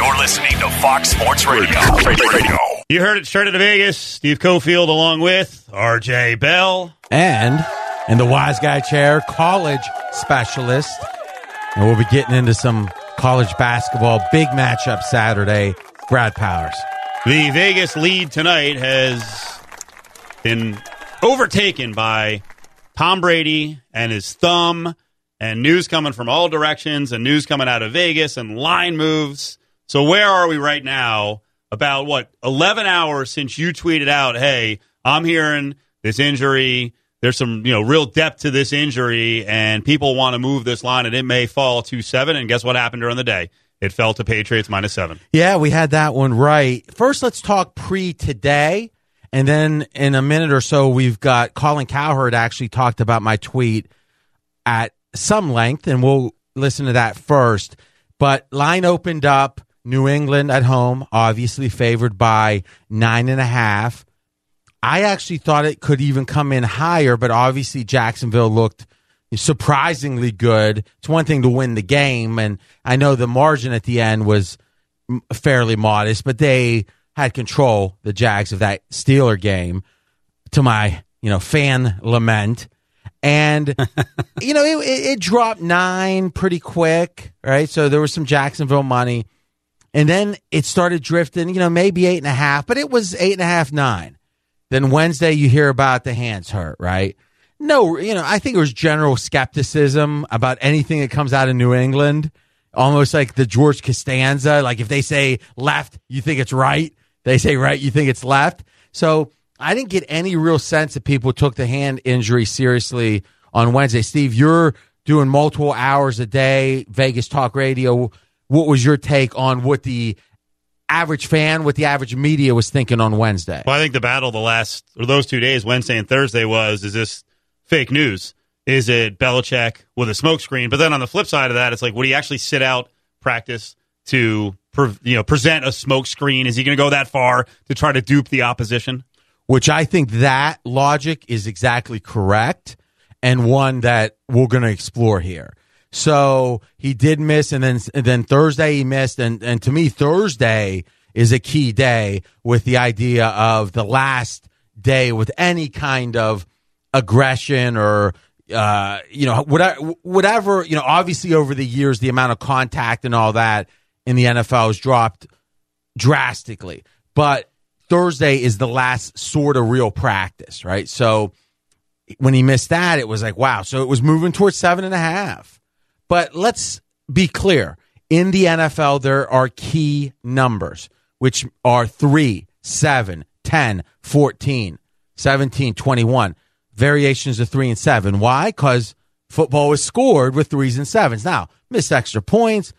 You're listening to Fox Sports Radio. Radio. You heard it straight out of Vegas. Steve Cofield along with RJ Bell. And in the wise guy chair, college specialist. And we'll be getting into some college basketball. Big matchup Saturday. Brad Powers. The Vegas lead tonight has been overtaken by Tom Brady and his thumb, and news coming from all directions, and news coming out of Vegas, and line moves. So, where are we right now? About what, 11 hours since you tweeted out, hey, I'm hearing this injury. There's some, you know, real depth to this injury, and people want to move this line, and it may fall to seven. And guess what happened during the day? It fell to Patriots minus seven. Yeah, we had that one right. First, let's talk pre today. And then in a minute or so, we've got Colin Cowherd actually talked about my tweet at some length, and we'll listen to that first. But line opened up. New England at home, obviously favored by nine and a half. I actually thought it could even come in higher, but obviously Jacksonville looked surprisingly good. It's one thing to win the game, and I know the margin at the end was fairly modest, but they had control, the Jags, of that Steeler game to my, you know, fan lament. And, you know, it, it, it dropped nine pretty quick, right? So there was some Jacksonville money. And then it started drifting, you know, maybe eight and a half, but it was eight and a half, nine. Then Wednesday, you hear about the hands hurt, right? No, you know, I think it was general skepticism about anything that comes out of New England. Almost like the George Costanza. Like if they say left, you think it's right. They say right, you think it's left. So I didn't get any real sense that people took the hand injury seriously on Wednesday. Steve, you're doing multiple hours a day, Vegas Talk Radio. What was your take on what the average fan, what the average media was thinking on Wednesday? Well, I think the battle the last or those two days, Wednesday and Thursday, was is this fake news? Is it Belichick with a smokescreen? But then on the flip side of that, it's like, would he actually sit out practice to you know present a smokescreen? Is he going to go that far to try to dupe the opposition? Which I think that logic is exactly correct and one that we're going to explore here. So he did miss, and then and then Thursday he missed, and and to me Thursday is a key day with the idea of the last day with any kind of aggression or uh, you know whatever whatever you know. Obviously, over the years, the amount of contact and all that in the NFL has dropped drastically. But Thursday is the last sort of real practice, right? So when he missed that, it was like, wow. So it was moving towards seven and a half. But let's be clear in the NFL, there are key numbers, which are 3, 7, 10, 14, 17, 21. Variations of 3 and 7. Why? Because football is scored with threes and sevens. Now, miss extra points,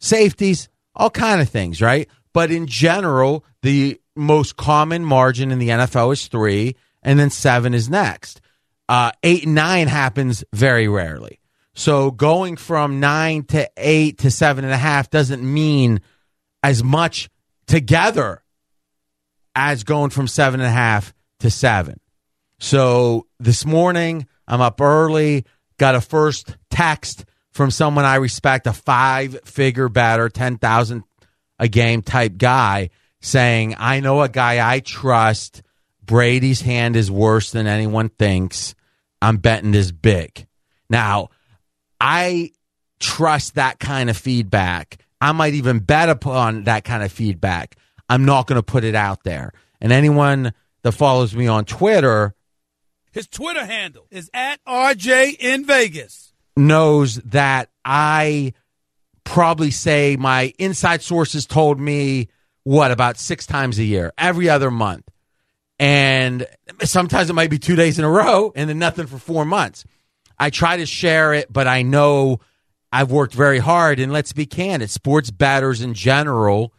safeties, all kind of things, right? But in general, the most common margin in the NFL is three, and then seven is next. Uh, eight and nine happens very rarely. So going from nine to eight to seven and a half doesn't mean as much together as going from seven and a half to seven. So this morning, I'm up early, got a first text from someone I respect, a five figure batter, 10,000 a game type guy, saying, I know a guy I trust. Brady's hand is worse than anyone thinks. I'm betting this big. Now, I trust that kind of feedback. I might even bet upon that kind of feedback. I'm not going to put it out there. And anyone that follows me on Twitter His Twitter handle is at RJ in Vegas. knows that I probably say my inside sources told me what about six times a year, every other month. And sometimes it might be two days in a row and then nothing for four months. I try to share it, but I know I've worked very hard. And let's be candid, sports batters in general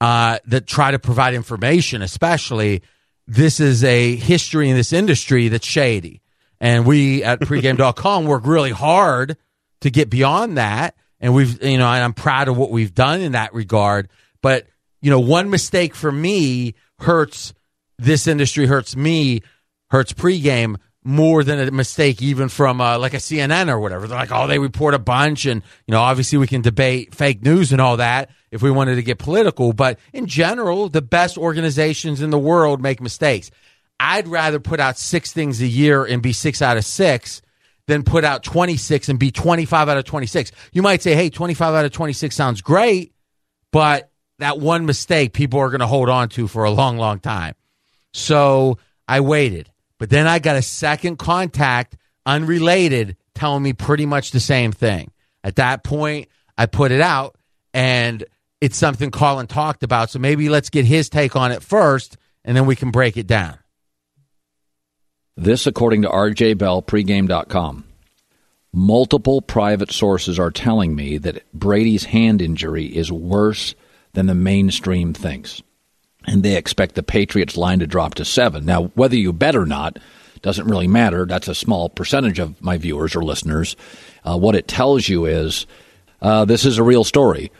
uh, that try to provide information, especially, this is a history in this industry that's shady. And we at pregame.com work really hard to get beyond that. And we've, you know, and I'm proud of what we've done in that regard. But, you know, one mistake for me hurts this industry, hurts me, hurts pregame more than a mistake even from uh, like a CNN or whatever. They're like, oh, they report a bunch. And, you know, obviously we can debate fake news and all that if we wanted to get political. But in general, the best organizations in the world make mistakes. I'd rather put out six things a year and be six out of six than put out 26 and be 25 out of 26. You might say, hey, 25 out of 26 sounds great, but that one mistake people are going to hold on to for a long, long time. So I waited. But then I got a second contact, unrelated, telling me pretty much the same thing. At that point, I put it out, and it's something Colin talked about. So maybe let's get his take on it first, and then we can break it down. This, according to RJ Bell, pregame.com. Multiple private sources are telling me that Brady's hand injury is worse than the mainstream thinks. And they expect the Patriots line to drop to seven. Now, whether you bet or not doesn't really matter. That's a small percentage of my viewers or listeners. Uh, what it tells you is uh, this is a real story.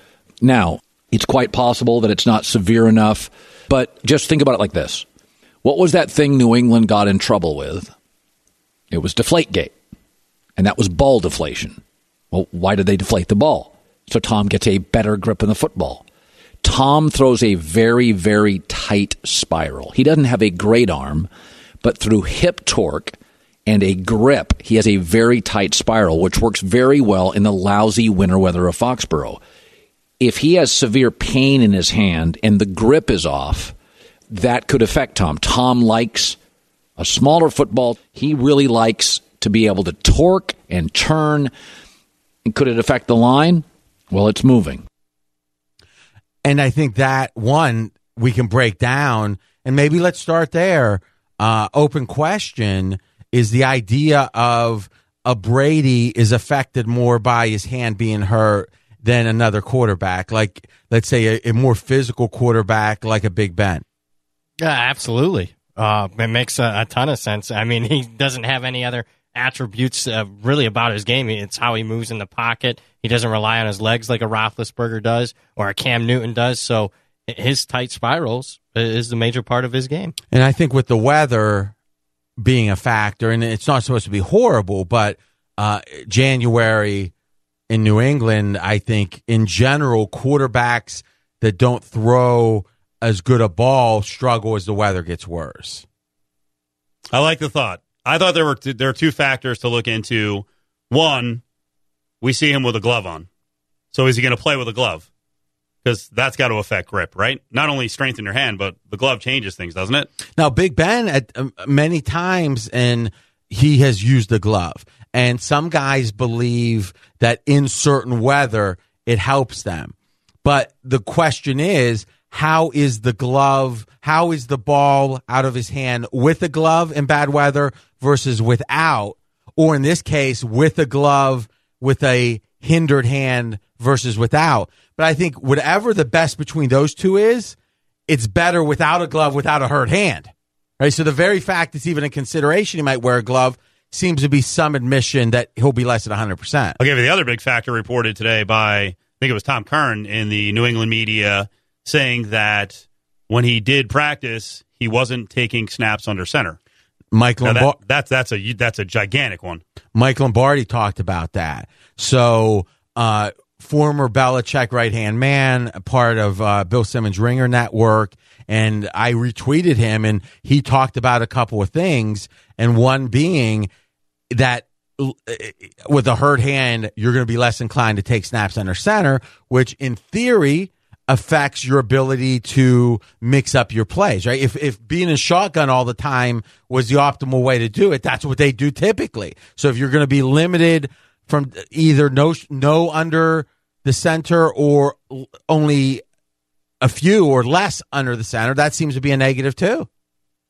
Now, it's quite possible that it's not severe enough, but just think about it like this what was that thing New England got in trouble with? It was Deflategate, and that was ball deflation. Well, why did they deflate the ball? So Tom gets a better grip in the football. Tom throws a very, very tight spiral. He doesn't have a great arm, but through hip torque and a grip, he has a very tight spiral, which works very well in the lousy winter weather of Foxborough. If he has severe pain in his hand and the grip is off, that could affect Tom. Tom likes a smaller football. He really likes to be able to torque and turn. And could it affect the line? Well, it's moving. And I think that one we can break down, and maybe let's start there. Uh, open question is the idea of a Brady is affected more by his hand being hurt than another quarterback, like let's say a, a more physical quarterback like a Big Ben. Yeah, absolutely. Uh, it makes a, a, ton of sense. I mean, he doesn't have any other attributes uh, really about his game. It's how he moves in the pocket. He doesn't rely on his legs like a Roethlisberger does or a Cam Newton does. So his tight spirals is the major part of his game. And I think with the weather being a factor, and it's not supposed to be horrible, but uh, January in New England, I think in general, quarterbacks that don't throw – as good a ball struggle as the weather gets worse. I like the thought. I thought there were t- there are two factors to look into. One, we see him with a glove on, so is he going to play with a glove? because that's got to affect grip, right? Not only strength in your hand, but the glove changes things, doesn't it? Now, Big Ben at um, many times, and he has used the glove, and some guys believe that in certain weather it helps them. But the question is, how is the glove? How is the ball out of his hand with a glove in bad weather versus without, or in this case, with a glove with a hindered hand versus without? But I think whatever the best between those two is, it's better without a glove, without a hurt hand. Right. So the very fact it's even a consideration he might wear a glove seems to be some admission that he'll be less than 100%. I'll give you the other big factor reported today by, I think it was Tom Curran in the New England media saying that when he did practice, he wasn't taking snaps under center. Mike Lombardi. that, that's that's a that's a gigantic one. Mike Lombardi talked about that. So, uh, former Belichick right hand man, part of uh, Bill Simmons Ringer Network, and I retweeted him, and he talked about a couple of things, and one being that uh, with a hurt hand, you're going to be less inclined to take snaps under center, which in theory affects your ability to mix up your plays, right? If if being a shotgun all the time was the optimal way to do it, that's what they do typically. So if you're going to be limited from either no no under the center or only a few or less under the center, that seems to be a negative too.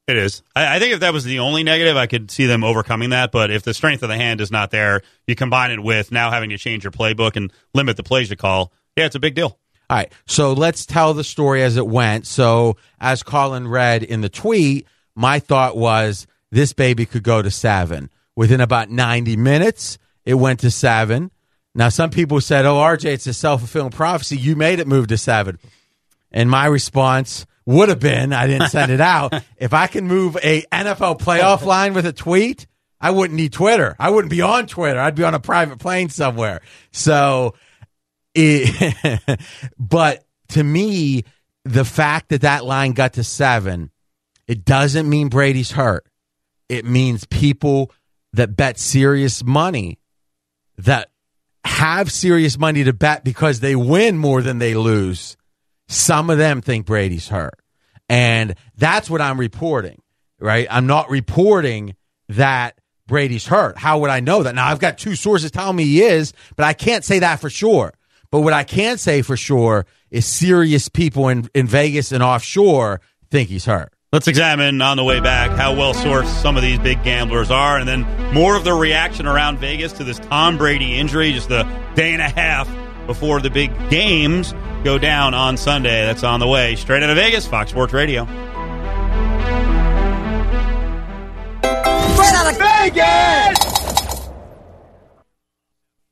It is. I, I think if that was the only negative, I could see them overcoming that. But if the strength of the hand is not there, you combine it with now having to change your playbook and limit the plays you call. Yeah, it's a big deal. All right. So let's tell the story as it went. So, as Colin read in the tweet, my thought was this baby could go to seven. Within about 90 minutes, it went to seven. Now, some people said, Oh, RJ, it's a self fulfilling prophecy. You made it move to seven. And my response would have been I didn't send it out. if I can move a NFL playoff line with a tweet, I wouldn't need Twitter. I wouldn't be on Twitter. I'd be on a private plane somewhere. So, it, but to me, the fact that that line got to seven, it doesn't mean Brady's hurt. It means people that bet serious money that have serious money to bet because they win more than they lose. Some of them think Brady's hurt. And that's what I'm reporting, right? I'm not reporting that Brady's hurt. How would I know that? Now, I've got two sources telling me he is, but I can't say that for sure. But what I can say for sure is serious people in, in Vegas and offshore think he's hurt. Let's examine on the way back how well sourced some of these big gamblers are, and then more of the reaction around Vegas to this Tom Brady injury, just a day and a half before the big games go down on Sunday. That's on the way. Straight out of Vegas, Fox Sports Radio. Straight out of Vegas!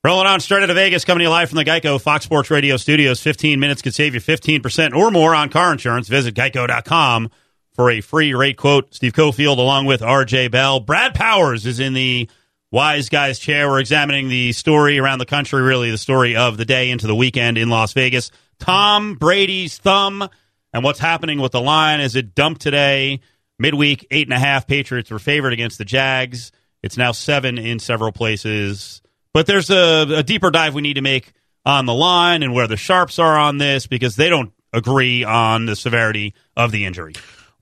Rolling on straight out of Vegas, coming to you live from the Geico Fox Sports Radio studios. 15 minutes could save you 15% or more on car insurance. Visit geico.com for a free rate quote. Steve Cofield along with RJ Bell. Brad Powers is in the wise guy's chair. We're examining the story around the country, really the story of the day into the weekend in Las Vegas. Tom Brady's thumb and what's happening with the line Is it dumped today. Midweek, eight and a half. Patriots were favored against the Jags. It's now seven in several places. But there's a, a deeper dive we need to make on the line and where the sharps are on this because they don't agree on the severity of the injury.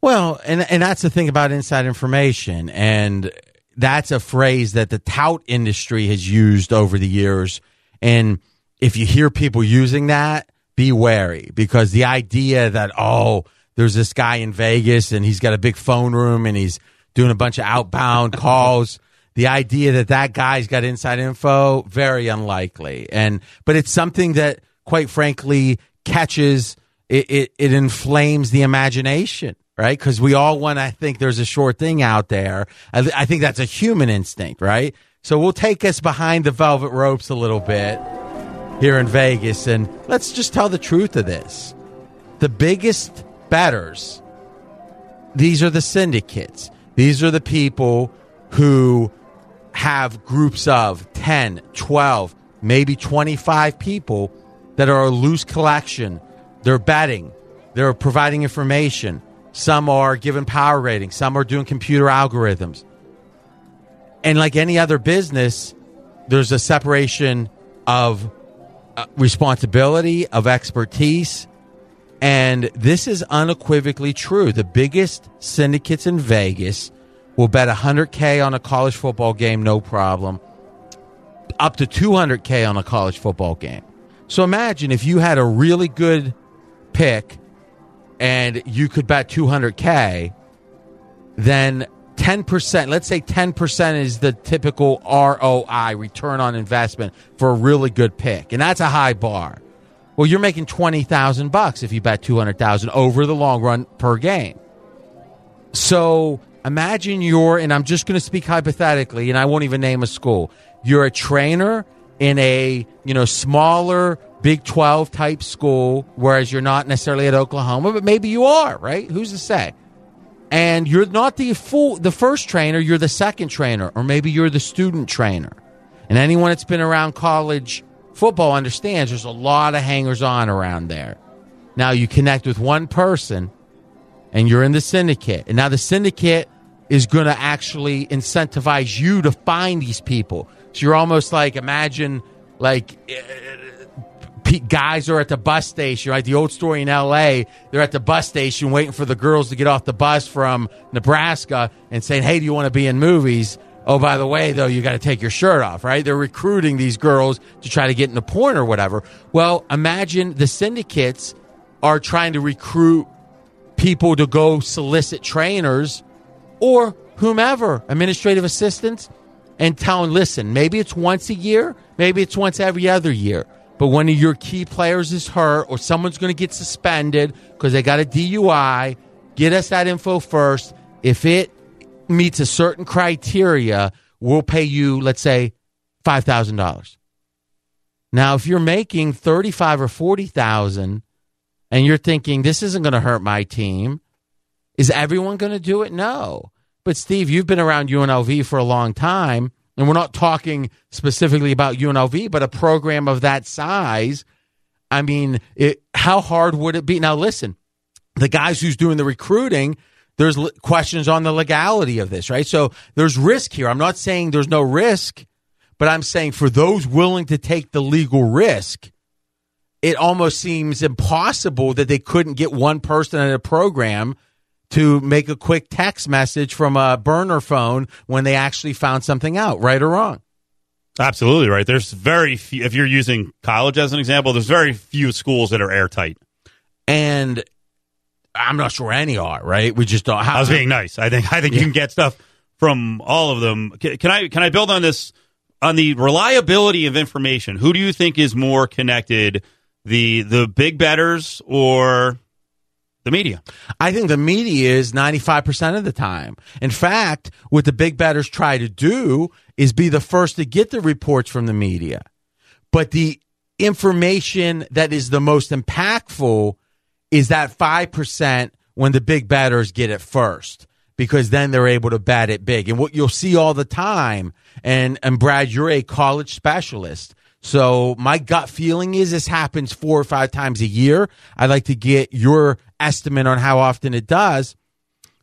Well, and and that's the thing about inside information, and that's a phrase that the tout industry has used over the years. And if you hear people using that, be wary because the idea that oh, there's this guy in Vegas and he's got a big phone room and he's doing a bunch of outbound calls. The idea that that guy's got inside info, very unlikely. And but it's something that, quite frankly, catches it. It, it inflames the imagination right? Because we all want to think there's a short thing out there. I, I, think that's a human instinct, right? So we'll take us behind the velvet ropes a little bit here in Vegas and let's just tell the truth of this. The biggest betters, these are the syndicates. These are the people who have groups of 10, 12, maybe 25 people that are a loose collection. They're betting, they're providing information. Some are giving power ratings. Some are doing computer algorithms. And like any other business, there's a separation of uh, responsibility, of expertise. And this is unequivocally true. The biggest syndicates in Vegas will bet 100K on a college football game, no problem, up to 200K on a college football game. So imagine if you had a really good pick and you could bet 200K, then 10%, let's say 10% is the typical ROI, return on investment for a really good pick. And that's a high bar. Well, you're making 20,000 bucks if you bet 200,000 over the long run per game. So imagine you're, and I'm just going to speak hypothetically, and I won't even name a school. You're a trainer in a, you know, smaller Big 12 type school, whereas you're not necessarily at Oklahoma, but maybe you are, right? Who's to say? And you're not the full, the first trainer, you're the second trainer, or maybe you're the student trainer. And anyone that's been around college football understands there's a lot of hangers on around there. Now you connect with one person and you're in the syndicate. And now the syndicate is going to actually incentivize you to find these people. So you're almost like imagine like eh, eh, guys are at the bus station, right? The old story in LA, they're at the bus station waiting for the girls to get off the bus from Nebraska and saying, "Hey, do you want to be in movies?" Oh, by the way, though, you got to take your shirt off, right? They're recruiting these girls to try to get into porn or whatever. Well, imagine the syndicates are trying to recruit people to go solicit trainers or whomever, administrative assistants, and them, listen, maybe it's once a year, maybe it's once every other year. But one of your key players is hurt or someone's going to get suspended because they got a DUI, get us that info first. If it meets a certain criteria, we'll pay you, let's say, $5,000. Now, if you're making 35 or 40,000 and you're thinking this isn't going to hurt my team, is everyone going to do it? No. But Steve, you've been around UNLV for a long time, and we're not talking specifically about UNLV, but a program of that size. I mean, it, how hard would it be? Now, listen, the guys who's doing the recruiting, there's questions on the legality of this, right? So there's risk here. I'm not saying there's no risk, but I'm saying for those willing to take the legal risk, it almost seems impossible that they couldn't get one person in a program to make a quick text message from a burner phone when they actually found something out, right or wrong. Absolutely right. There's very few, if you're using college as an example, there's very few schools that are airtight. And I'm not sure any are, right? We just don't have I was being nice. I think I think yeah. you can get stuff from all of them. Can, can I can I build on this on the reliability of information? Who do you think is more connected, the the big betters or the media. I think the media is 95% of the time. In fact, what the big betters try to do is be the first to get the reports from the media. But the information that is the most impactful is that 5% when the big betters get it first because then they're able to bet it big. And what you'll see all the time, and, and Brad, you're a college specialist. So my gut feeling is this happens four or five times a year. I'd like to get your estimate on how often it does.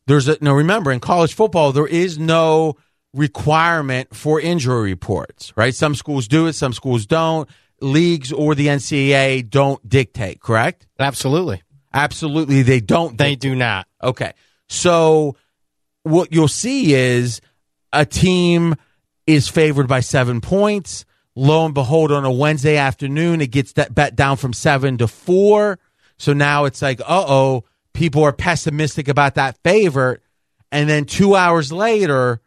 There's a, no, remember in college football, there is no requirement for injury reports, right? Some schools do it, some schools don't. Leagues or the NCAA don't dictate, correct? Absolutely. Absolutely. They don't. They do not. Okay. So what you'll see is a team is favored by seven points Lo and behold, on a Wednesday afternoon, it gets that bet down from seven to four. So now it's like, uh oh, people are pessimistic about that favorite. And then two hours later,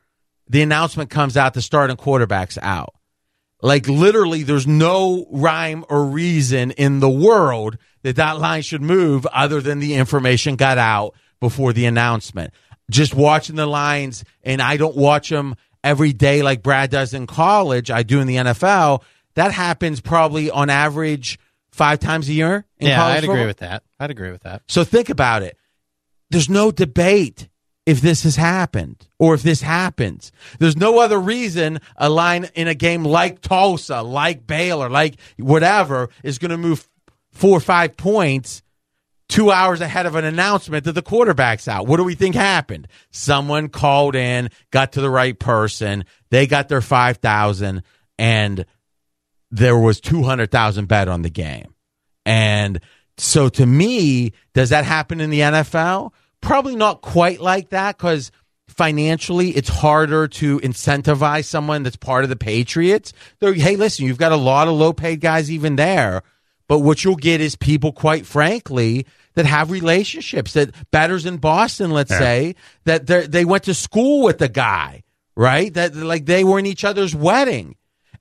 the announcement comes out the starting quarterback's out. Like literally, there's no rhyme or reason in the world that that line should move other than the information got out before the announcement. Just watching the lines, and I don't watch them every day like Brad does in college, I do in the NFL, that happens probably on average five times a year. yeah, I'd football. agree with that. I'd agree with that. So think about it. There's no debate if this has happened or if this happens. There's no other reason a line in a game like Tulsa, like Baylor, like whatever is going to move four or five points two hours ahead of an announcement that the quarterback's out. What do we think happened? Someone called in, got to the right person. They got their 5,000 and there was 200,000 bet on the game. And so to me, does that happen in the NFL? Probably not quite like that because financially it's harder to incentivize someone that's part of the Patriots. They're, hey, listen, you've got a lot of low paid guys even there. But what you'll get is people, quite frankly, that have relationships that batters in Boston, let's Yeah. say, that they're- went to school with the guy, right? That like they were in each other's wedding.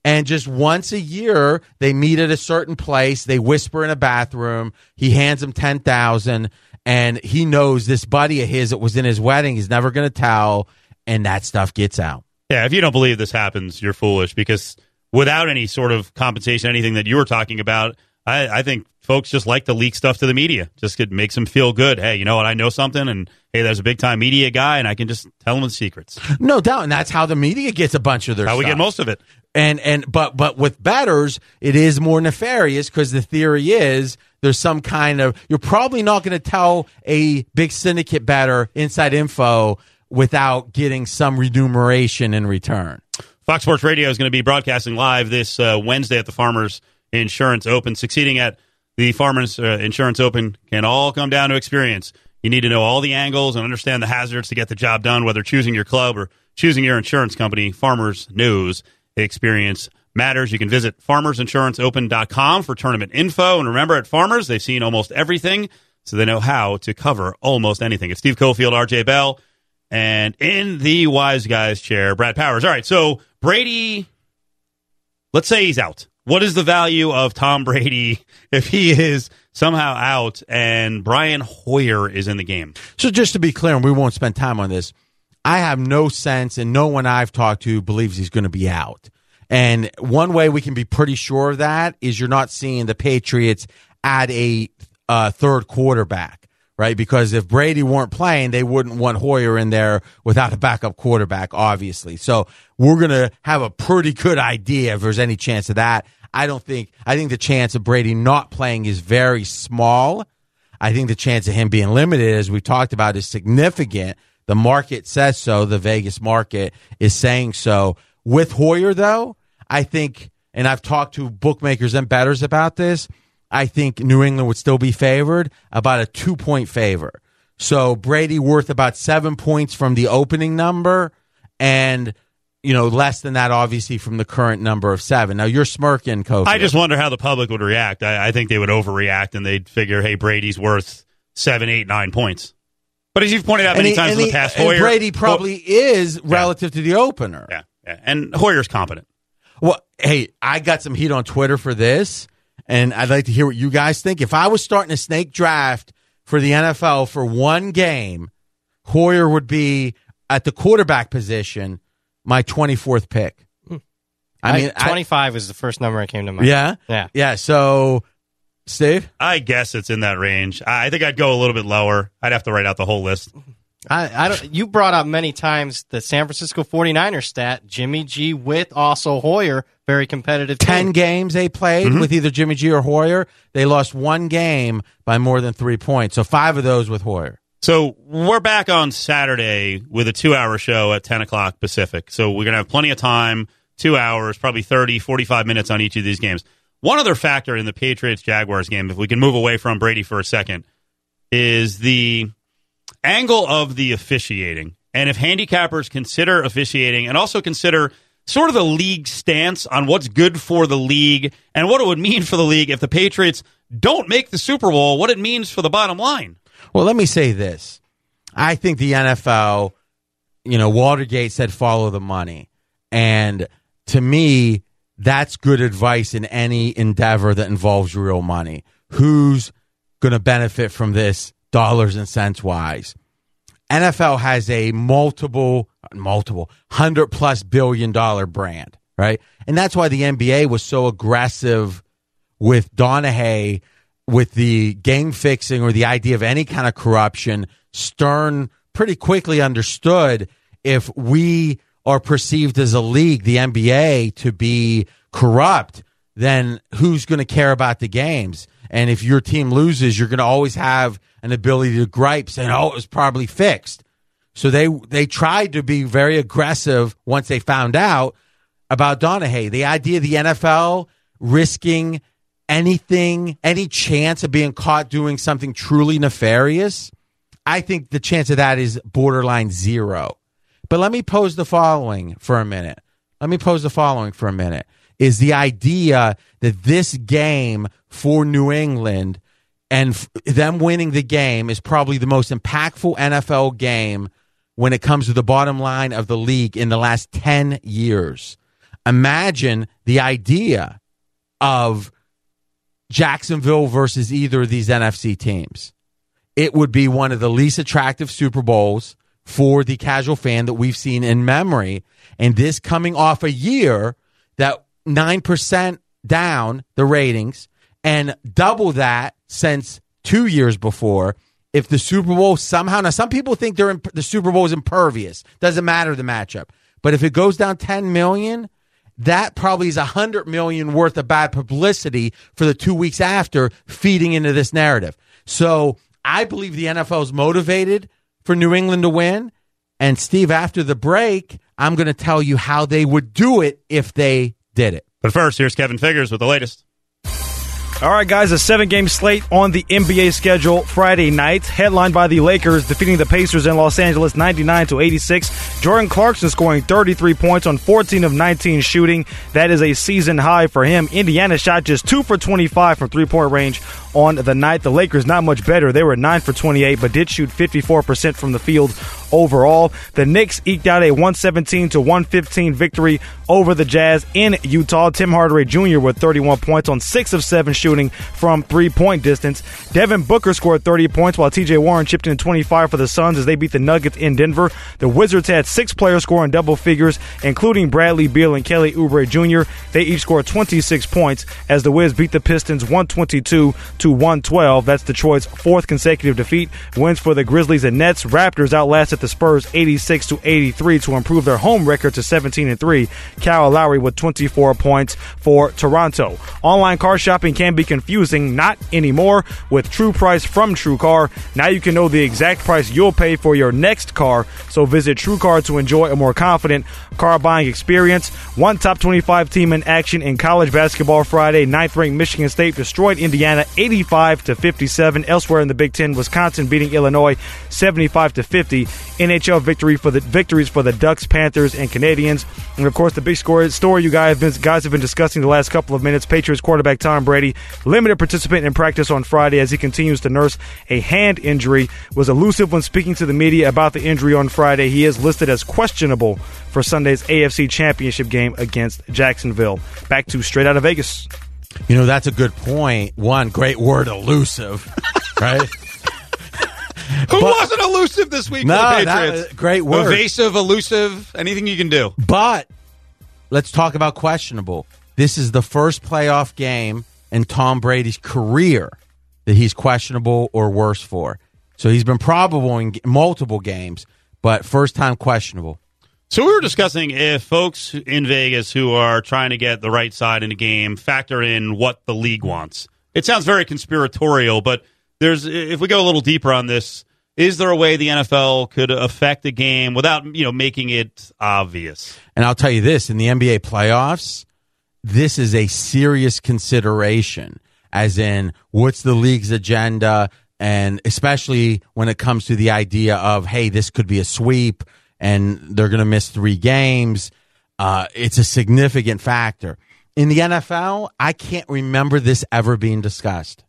And just once a year, they meet at a certain place. They whisper in a bathroom. He hands him 10,000 and he knows this buddy of his that was in his wedding is never going to tell. And that stuff gets out. Yeah, if you don't believe this happens, you're foolish because without any sort of compensation, anything that you were talking about, I, I think folks just like to leak stuff to the media. Just it makes them feel good. Hey, you know what? I know something, and hey, there's a big time media guy, and I can just tell them the secrets. No doubt. And that's how the media gets a bunch of their How we get most of it. And and but but with betters, it is more nefarious because the theory is there's some kind of you're probably not going to tell a big syndicate better inside info without getting some remuneration in return. Fox Sports Radio is going to be broadcasting live this uh, Wednesday at the Farmers Insurance Open. Succeeding at the Farmers uh, Insurance Open can all come down to experience. You need to know all the angles and understand the hazards to get the job done, whether choosing your club or choosing your insurance company. Farmers knows experience matters. You can visit farmersinsuranceopen.com for tournament info. And remember, at Farmers, they've seen almost everything, so they know how to cover almost anything. It's Steve Cofield, RJ Bell, and in the wise guys chair, Brad Powers. All right, so Brady, let's say he's out. What is the value of Tom Brady if he is somehow out and Brian Hoyer is in the game? So just to be clear, and we won't spend time on this, I have no sense, and no one I've talked to believes he's going to be out. And one way we can be pretty sure of that is you're not seeing the Patriots add a uh, third quarterback, right? Because if Brady weren't playing, they wouldn't want Hoyer in there without a backup quarterback, obviously. So we're going to have a pretty good idea if there's any chance of that. I don't think, I think the chance of Brady not playing is very small. I think the chance of him being limited, as we talked about, is significant. The market says so. The Vegas market is saying so. With Hoyer, though, I think, and I've talked to bookmakers and bettors about this, I think New England would still be favored about a two point favor. So Brady worth about seven points from the opening number and, you know, less than that, obviously, from the current number of seven. Now you're smirking, Kofi. I just wonder how the public would react. I, I think they would overreact and they'd figure, hey, Brady's worth seven, eight, nine points. But as you've pointed out many he- times in the he- past, Hoyer Brady probably is relative to the opener. Yeah, yeah, and Hoyer's competent. Well, hey, I got some heat on Twitter for this, and I'd like to hear what you guys think. If I was starting a snake draft for the NFL for one game, Hoyer would be at the quarterback position, my 24th pick. Hmm. I mean, I- 25 is the first number that came to mind. yeah, Yeah. yeah. So, Steve, I guess it's in that range. I I think I'd go a little bit lower. I'd have to write out the whole list. I, I don't. You brought up many times the San Francisco 49ers stat: Jimmy G with also Hoyer, very competitive. team. 10 games they played mm-hmm. with either Jimmy G or Hoyer. They lost one game by more than three points. So, five of those with Hoyer. So we're back on Saturday with a two-hour show at 10 o'clock Pacific. So we're going to have plenty of time, two hours, probably 30, 45 minutes on each of these games. One other factor in the Patriots-Jaguars game, if we can move away from Brady for a second, is the angle of the officiating. And if handicappers consider officiating and also consider sort of the league stance on what's good for the league and what it would mean for the league if the Patriots don't make the Super Bowl, what it means for the bottom line. Well, let me say this. I think the NFL, you know, Watergate said follow the money. And to me, that's good advice in any endeavor that involves real money. Who's going to benefit from this dollars and cents wise? NFL has a multiple, multiple, hundred plus billion dollar brand, right? And that's why the NBA was so aggressive with Donaghy with the game fixing or the idea of any kind of corruption. Stern pretty quickly understood if we are perceived as a league, the NBA, to be corrupt, then who's going to care about the games? And if your team loses, you're going to always have an ability to gripe saying, oh, it was probably fixed. So they they tried to be very aggressive once they found out about Donaghy. The idea of the NFL risking anything, any chance of being caught doing something truly nefarious, I think the chance of that is borderline zero. But let me pose the following for a minute. Let me pose the following for a minute. Is the idea that this game for New England and f- them winning the game is probably the most impactful NFL game when it comes to the bottom line of the league in the last 10 years. Imagine the idea of Jacksonville versus either of these NFC teams. It would be one of the least attractive Super Bowls for the casual fan that we've seen in memory. And this coming off a year that 9% down the ratings and double that since two years before. If the Super Bowl somehow, now some people think they're the Super Bowl is impervious, doesn't matter the matchup. But if it goes down 10 million, that probably is a hundred million worth of bad publicity for the two weeks after feeding into this narrative. So I believe the NFL is motivated for New England to win. And Steve, after the break, I'm going to tell you how they would do it if they did it. But first, here's Kevin Figures with the latest. All right, guys, a seven game slate on the NBA schedule Friday night, headlined by the Lakers defeating the Pacers in Los Angeles 99 to 86. Jordan Clarkson scoring 33 points on 14 of 19 shooting. That is a season high for him. Indiana shot just 2 for 25 from three point range on the night. The Lakers not much better. They were 9 for 28, but did shoot 54% from the field overall. The Knicks eked out a 117 to 115 victory over the Jazz in Utah. Tim Hardaway Jr. with 31 points on 6 of 7 shooting from three point distance. Devin Booker scored 30 points while TJ Warren chipped in 25 for the Suns as they beat the Nuggets in Denver. The Wizards had six players scoring double figures, including Bradley Beal and Kelly Oubre Jr. They each scored 26 points as the Wiz beat the Pistons 122 to 112. That's Detroit's fourth consecutive defeat. Wins for the Grizzlies and Nets. Raptors outlasted the Spurs 86 to 83 to improve their home record to 17 and 3. Kyle Lowry with 24 points for Toronto. Online car shopping can be confusing, not anymore with True Price from TrueCar. Now you can know the exact price you'll pay for your next car. So visit TrueCar to enjoy a more confident car buying experience. One top 25 team in action in college basketball Friday. Ninth ranked Michigan State destroyed Indiana 85 to 57. Elsewhere in the Big Ten, Wisconsin beating Illinois 75 to 50. NHL victory for the victories for the Ducks, Panthers, and Canadiens. And of course, the big score, story you guys have, been, guys have been discussing the last couple of minutes. Patriots quarterback Tom Brady, limited participant in practice on Friday as he continues to nurse a hand injury. Was elusive when speaking to the media about the injury on Friday. He is listed as questionable for Sunday's AFC Championship game against Jacksonville. Back to straight out of Vegas. You know, that's a good point. One great word, elusive, right? Who wasn't elusive this week No, for the that- Patriots? great word. Evasive, elusive, anything you can do. But let's talk about questionable. This is the first playoff game in Tom Brady's career that he's questionable or worse for. So he's been probable in multiple games, but first time questionable. So we were discussing if folks in Vegas who are trying to get the right side in a game factor in what the league wants. It sounds very conspiratorial, but there's if we go a little deeper on this, is there a way the NFL could affect the game without you know making it obvious? And I'll tell you this in the NBA playoffs, this is a serious consideration, as in what's the league's agenda, and especially when it comes to the idea of, hey, this could be a sweep and they're going to miss three games. Uh, it's a significant factor. In the NFL, I can't remember this ever being discussed.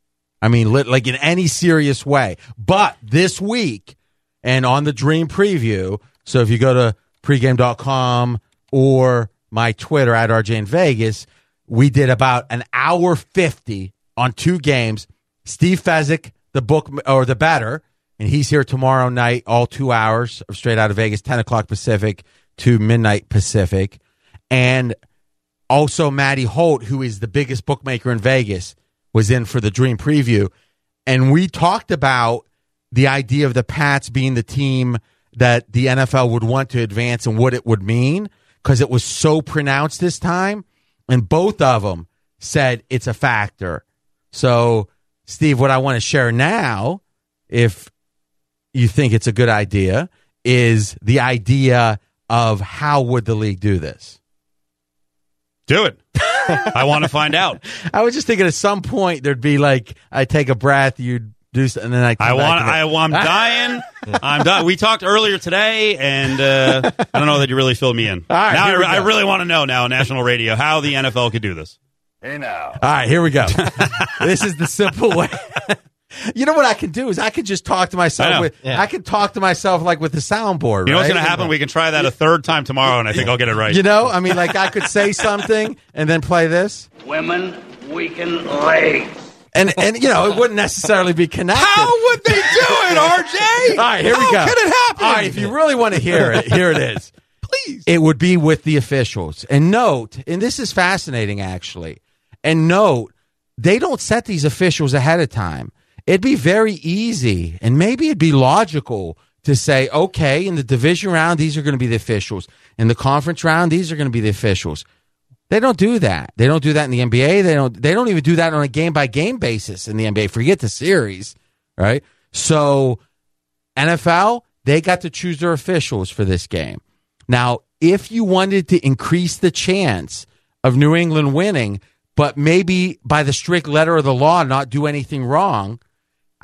I mean, li- like in any serious way. But this week, and on the Dream Preview, so if you go to pregame.com or my Twitter at RJ in Vegas, we did about an hour 50 on two games. Steve Fezzik, the book or the better, and he's here tomorrow night, all two hours of straight out of Vegas, 10 o'clock Pacific to midnight Pacific. And also Maddie Holt, who is the biggest bookmaker in Vegas, was in for the Dream Preview. And we talked about the idea of the Pats being the team that the NFL would want to advance and what it would mean because it was so pronounced this time. And both of them said it's a factor. So, Steve, what I want to share now, if you think it's a good idea, is the idea of how would the league do this? Do it. I want to find out. I was just thinking at some point there'd be like I take a breath, you'd do, and then I. I want. I, I'm dying. I'm done. We talked earlier today, and uh, I don't know that you really filled me in. All right, now I, I really want to know now, national radio, how the NFL could do this. Hey now. All right, here we go. this is the simple way. you know what I can do is I could just talk to I myself know. with. Yeah. I could talk to myself like with the soundboard. You know what's going to happen? We can try that a third time tomorrow, and I think I'll get it right. You know, I mean, like I could say something and then play this, Women weaken legs. and and you know it wouldn't necessarily be connected. How would they do it, RJ? All right, here we How go. could it happen? All right, if you really want to hear it, here it is. Please. It would be with the officials. And note, and this is fascinating actually. And note, they don't set these officials ahead of time. It'd be very easy and maybe it'd be logical to say, okay, in the division round, these are going to be the officials. In the conference round, these are going to be the officials. They don't do that. They don't do that in the NBA. They don't they don't even do that on a game by game basis in the NBA. Forget the series, right? So NFL, they got to choose their officials for this game. Now, if you wanted to increase the chance of New England winning, but maybe by the strict letter of the law not do anything wrong,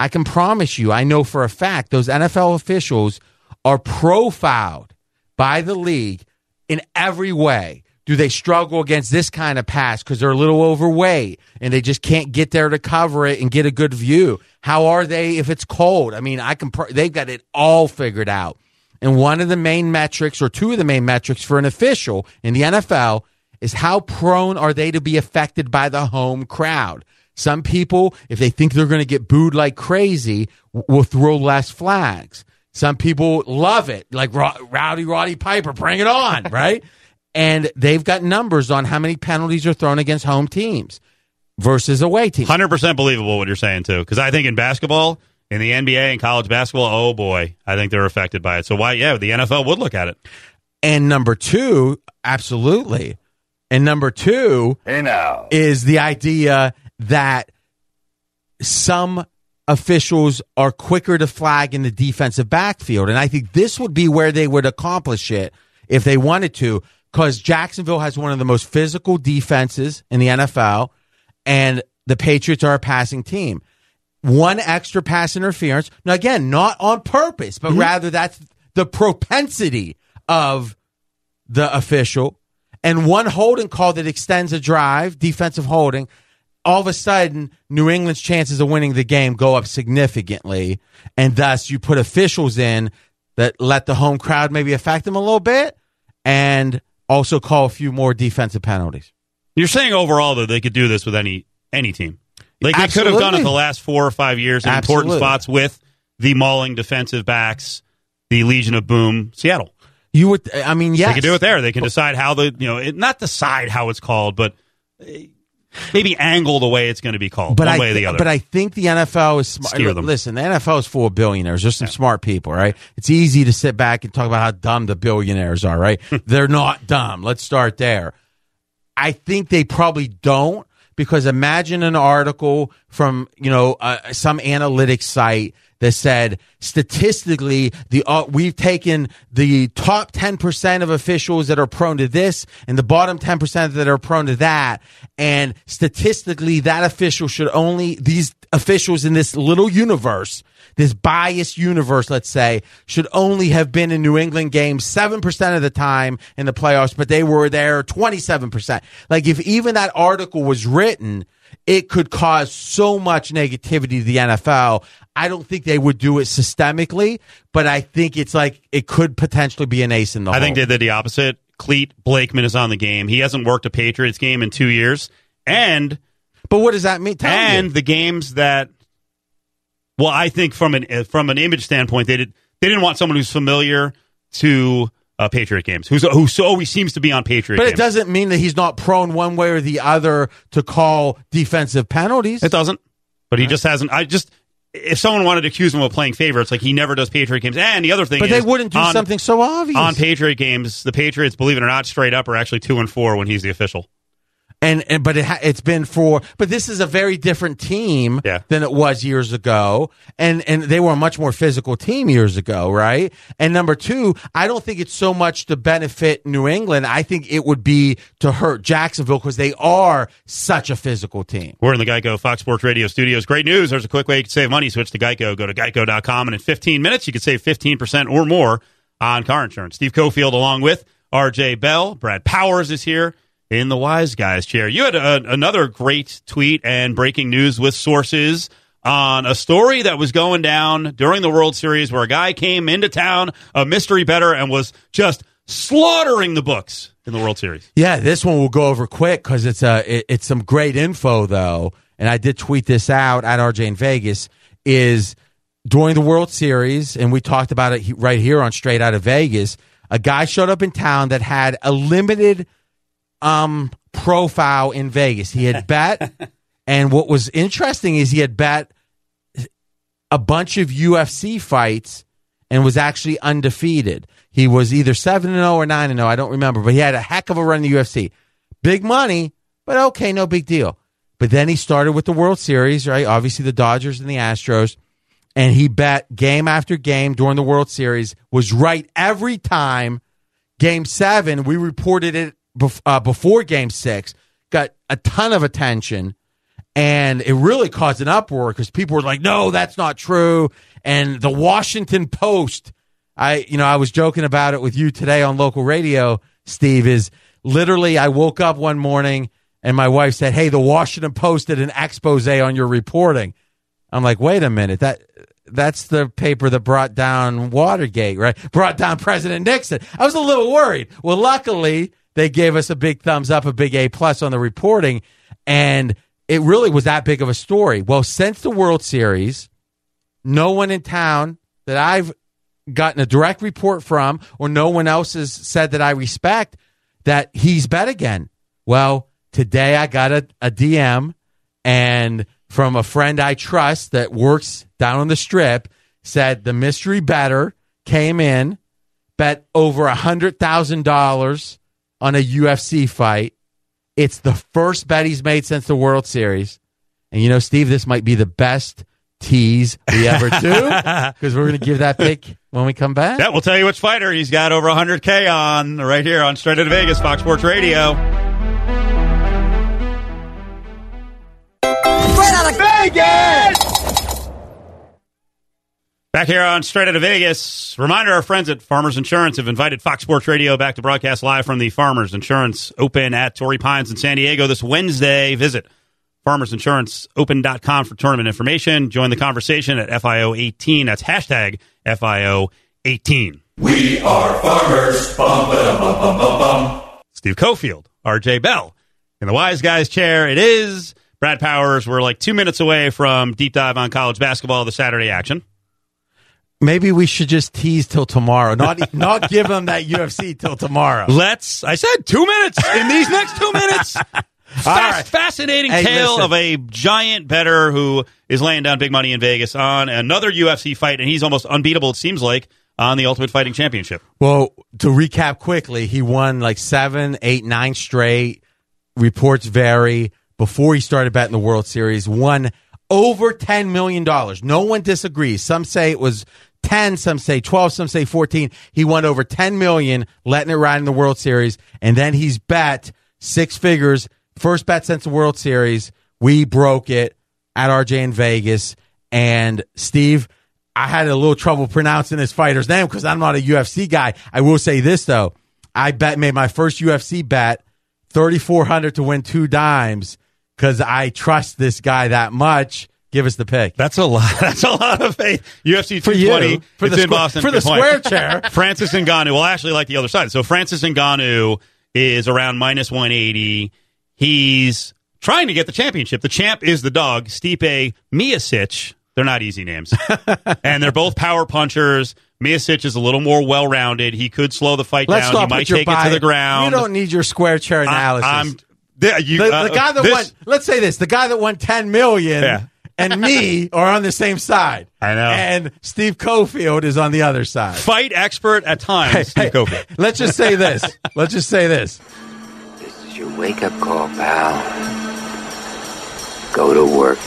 I can promise you, I know for a fact those NFL officials are profiled by the league in every way. Do they struggle against this kind of pass because they're a little overweight and they just can't get there to cover it and get a good view? How are they if it's cold? I mean, I can. Pro- they've got it all figured out. And one of the main metrics, or two of the main metrics for an official in the NFL, is how prone are they to be affected by the home crowd. Some people, if they think they're going to get booed like crazy, will throw less flags. Some people love it, like Ro- Rowdy Roddy Piper, bring it on, right? And they've got numbers on how many penalties are thrown against home teams versus away teams. Hundred percent believable what you're saying too, because I think in basketball, in the NBA and college basketball, oh boy, I think they're affected by it. So why? Yeah, the NFL would look at it. And number two, absolutely. And number two Hey now. is the idea that some officials are quicker to flag in the defensive backfield. And I think this would be where they would accomplish it if they wanted to, because Jacksonville has one of the most physical defenses in the NFL, and the Patriots are a passing team. One extra pass interference. Now, again, not on purpose, but mm-hmm. rather that's the propensity of the official. And one holding call that extends a drive, defensive holding, all of a sudden, New England's chances of winning the game go up significantly. And thus, you put officials in that let the home crowd maybe affect them a little bit and also call a few more defensive penalties. You're saying overall though they could do this with any any team. Like they could have done it the last four or five years in important spots with the mauling defensive backs, the Legion of Boom, Seattle. You would, I mean, yes. They could do it there. They can decide how the you know it, not decide how it's called, but eh, maybe angle the way it's going to be called But one I, way or the other. but I think the NFL is smart. Steer them. Listen, the NFL is full of billionaires. There's some smart people, right? It's easy to sit back and talk about how dumb the billionaires are, right? They're not dumb. Let's start there. I think they probably don't because imagine an article from you know uh, some analytics site that said statistically the uh, we've taken the top 10% of officials that are prone to this and the bottom 10% that are prone to that and statistically that official should only these officials in this little universe this biased universe, let's say, should only have been in New England games 7% of the time in the playoffs, but they were there 27%. Like if even that article was written, it could cause so much negativity to the NFL. I don't think they would do it systemically, but I think it's like it could potentially be an ace in the hole. I hole. think they did the opposite. Clete Blakeman is on the game. He hasn't worked a Patriots game in two years, and but what does that mean? Tell and me. the games that, well, I think from an from an image standpoint, they did they didn't want someone who's familiar to uh, Patriot games, who's who so always seems to be on Patriot. But games. it doesn't mean that he's not prone one way or the other to call defensive penalties. It doesn't. But he just hasn't. I just if someone wanted to accuse him of playing favorites, like he never does Patriot games. And the other thing, But they wouldn't do on- something so obvious. on Patriot games. The Patriots, believe it or not, straight up are actually two and four when he's the official. And, and but it ha- it's been for but this is a very different team Yeah. than it was years ago and and they were a much more physical team years ago right and number two I don't think it's so much to benefit New England I think it would be to hurt Jacksonville because they are such a physical team We're in the Geico Fox Sports Radio studios. Great news. There's a quick way you can save money. Switch to Geico. Go to geico.com, and in 15 minutes, you can save 15% or more on car insurance. Steve Cofield, along with RJ Bell. Brad Powers is here in the Wise Guys chair. You had a, another great tweet and breaking news with sources on a story that was going down during the World Series where a guy came into town, a mystery better, and was just slaughtering the books in the World Series. Yeah, this one will go over quick because it's a it, it's some great info though, and I did tweet this out at RJ in Vegas. Is during the World Series, and we talked about it right here on Straight Out of Vegas. A guy showed up in town that had a limited um profile in Vegas. He had bet, and what was interesting is he had bet a bunch of UFC fights and was actually undefeated. He was either 7 and 0 or 9 and 0, I don't remember, but he had a heck of a run in the UFC. Big money, but okay, no big deal. But then he started with the World Series, right? Obviously the Dodgers and the Astros, and he bet game after game during the World Series was right every time. Game 7, we reported it bef- uh, before game 6, got a ton of attention and it really caused an uproar because people were like, "No, that's not true." And the Washington Post, I, you know, I was joking about it with you today on local radio. Steve is literally. I woke up one morning and my wife said, "Hey, the Washington Post did an expose on your reporting." I'm like, "Wait a minute that." That's the paper that brought down Watergate, right? Brought down President Nixon. I was a little worried. Well, luckily they gave us a big thumbs up, a big A plus on the reporting, and it really was that big of a story. Well, since the World Series, no one in town that I've gotten a direct report from, or no one else has said that I respect, that he's bet again. Well, today I got a, a DM and from a friend I trust that works down on the strip said the mystery better came in, bet over a hundred thousand dollars on a UFC fight. It's the first bet he's made since the World Series. And you know, Steve, this might be the best tease we ever do because we're going to give that pick when we come back. That will tell you which fighter he's got over 100K on right here on Straight Out of Vegas, Fox Sports Radio. Straight out of Vegas! Back here on Straight Out of Vegas, reminder our friends at Farmers Insurance have invited Fox Sports Radio back to broadcast live from the Farmers Insurance Open at Torrey Pines in San Diego this Wednesday. Visit farmersinsuranceopen.com for tournament information. Join the conversation at FIO18. That's hashtag FIO18. We are farmers. Bum, ba, bum, bum, bum, bum. Steve Cofield, RJ Bell. In the Wise Guys chair, it is Brad Powers. We're like two minutes away from deep dive on college basketball, the Saturday action. Maybe we should just tease till tomorrow. Not not give them that UFC till tomorrow. Let's. I said two minutes in these next two minutes. Fas- right. Fascinating Hey, tale listen. of a giant better who is laying down big money in Vegas on another UFC fight, and he's almost unbeatable. It seems like on the Ultimate Fighting Championship. Well, to recap quickly, he won like seven, eight, nine straight. Reports vary. Before he started betting the World Series, won over ten million dollars. No one disagrees. Some say it was ten, some say twelve, some say fourteen. He won over ten million, letting it ride in the World Series, and then he's bet six figures. First bet since the World Series. We broke it at RJ in Vegas, and Steve. I had a little trouble pronouncing this fighter's name because I'm not a UFC guy. I will say this though. I bet made my first UFC bet 3400 to win two dimes because I trust this guy that much. Give us the pick. That's a lot. That's a lot of faith. UFC For you. 220 For it's the in squ- Boston. for the square chair. Francis Ngannou. Well, actually, like the other side. So Francis Ngannou is around minus 180. He's trying to get the championship. The champ is the dog, Stipe Miocic. They're not easy names, and they're both power punchers. Miocic is a little more well-rounded. He could slow the fight Let's down. He might take it to the ground. You don't need your square chair analysis. I'm, the, you, the, the uh, guy that this- won, let's say this, the guy that won 10 million Yeah. And me are on the same side. I know. And Steve Cofield is on the other side. fight expert at times. Steve Cofield. Let's just say this. Let's just say this. This is your wake up call, pal. Go to work.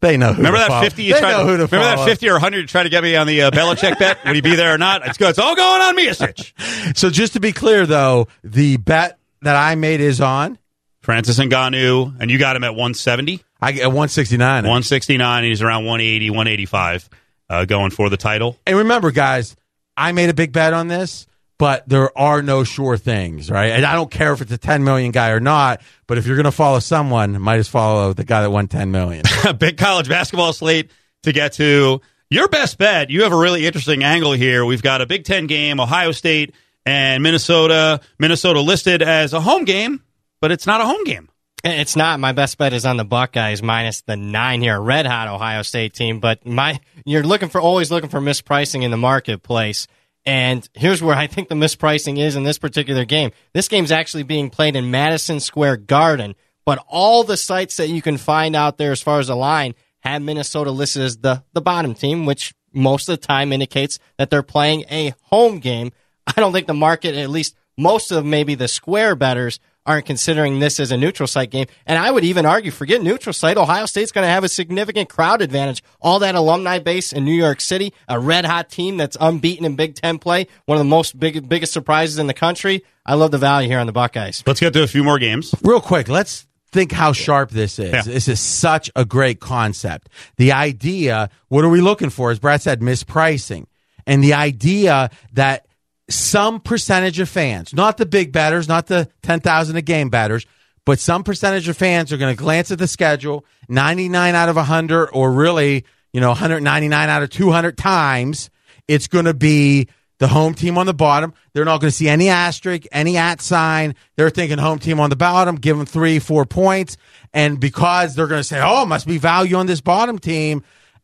They know who Remember to that follow. fifty? You They tried know to, who to remember that fifty or hundred you tried to get me on the uh, Belichick bet? Would he be there or not? It's good. It's all going on Miocic. So just to be clear, though, the bet that I made is on. Francis and Ngannou, and you got him at one seventy. I get 169. 169. He's around 180, 185, uh, going for the title. And remember, guys, I made a big bet on this, but there are no sure things, right? And I don't care if it's a 10 million guy or not, but if you're going to follow someone, might as follow the guy that won 10 million. Big college basketball slate to get to. Your best bet. You have a really interesting angle here. We've got a Big Ten game, Ohio State and Minnesota. Minnesota listed as a home game, but it's not a home game. It's not. My best bet is on the Buckeyes minus the nine here. Red hot Ohio State team, but my you're looking for always looking for mispricing in the marketplace. And here's where I think the mispricing is in this particular game. This game's actually being played in Madison Square Garden, but all the sites that you can find out there as far as the line have Minnesota listed as the, the bottom team, which most of the time indicates that they're playing a home game. I don't think the market, at least most of maybe the square betters, aren't considering this as a neutral site game. And I would even argue, forget neutral site, Ohio State's going to have a significant crowd advantage. All that alumni base in New York City, a red hot team that's unbeaten in Big Ten play, one of the most big, biggest surprises in the country. I love the value here on the Buckeyes. Let's get to a few more games. Real quick, let's think how sharp this is. Yeah. This is such a great concept. The idea, what are we looking for? As Brad said, mispricing. And the idea that some percentage of fans, not the big batters, not the 10,000 a game batters, but some percentage of fans are going to glance at the schedule 99 out of 100 or really, you know, 199 out of 200 times. It's going to be the home team on the bottom. They're not going to see any asterisk, any at sign. They're thinking home team on the bottom, give them three, four points. And because they're going to say, oh, must be value on this bottom team,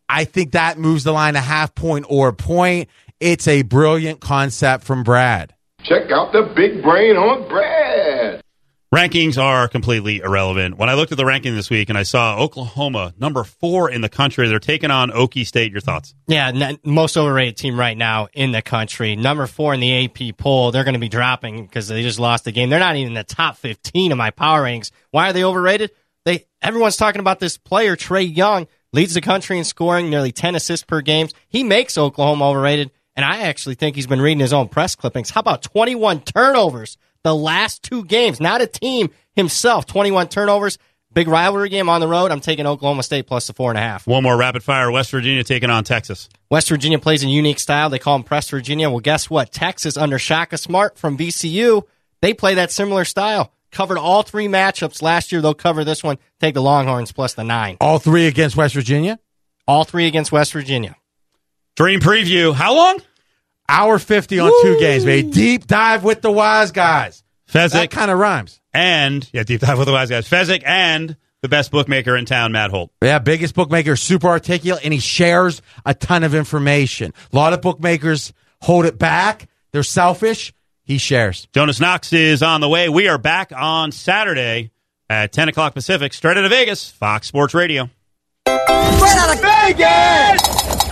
I think that moves the line a half point or a point. It's a brilliant concept from Brad. Check out the big brain on Brad. Rankings are completely irrelevant. When I looked at the ranking this week and I saw Oklahoma number four in the country, they're taking on Okie State. Your thoughts? Yeah, n- most overrated team right now in the country. Number four in the AP poll. They're going to be dropping because they just lost the game. They're not even in the top 15 of my power rankings. Why are they overrated? They everyone's talking about this player Trae Young leads the country in scoring, nearly 10 assists per game. He makes Oklahoma overrated, and I actually think he's been reading his own press clippings. How about 21 turnovers the last two games? Not a team himself. 21 turnovers. Big rivalry game on the road. I'm taking Oklahoma State plus the four and a half. One more rapid fire. West Virginia taking on Texas. West Virginia plays a unique style. They call them Press Virginia. Well, guess what? Texas under Shaka Smart from VCU, they play that similar style. Covered all three matchups last year. They'll cover this one. Take the Longhorns plus the nine. All three against West Virginia? All three against West Virginia. Dream preview. How long? Hour 50 on two games, baby. Deep dive with the wise guys. Fezzik. That kind of rhymes. And, yeah, deep dive with the wise guys. Fezzik and the best bookmaker in town, Matt Holt. Yeah, biggest bookmaker, super articulate, and he shares a ton of information. A lot of bookmakers hold it back. They're selfish. He shares. Jonas Knox is on the way. We are back on Saturday at 10 o'clock Pacific, straight out of Vegas, Fox Sports Radio. Straight out of Vegas!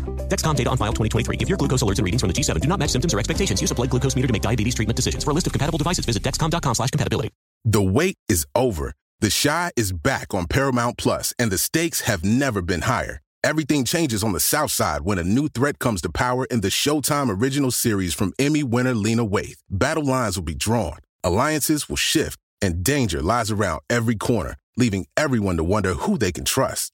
Dexcom data on file 2023. If your glucose alerts and readings from the G7 do not match symptoms or expectations, use a blood glucose meter to make diabetes treatment decisions. For a list of compatible devices, visit dexcom.com slash compatibility. The wait is over. The Chi is back on Paramount Plus, and the stakes have never been higher. Everything changes on the South Side when a new threat comes to power in the Showtime original series from Emmy winner Lena Waithe. Battle lines will be drawn, alliances will shift, and danger lies around every corner. leaving everyone to wonder who they can trust.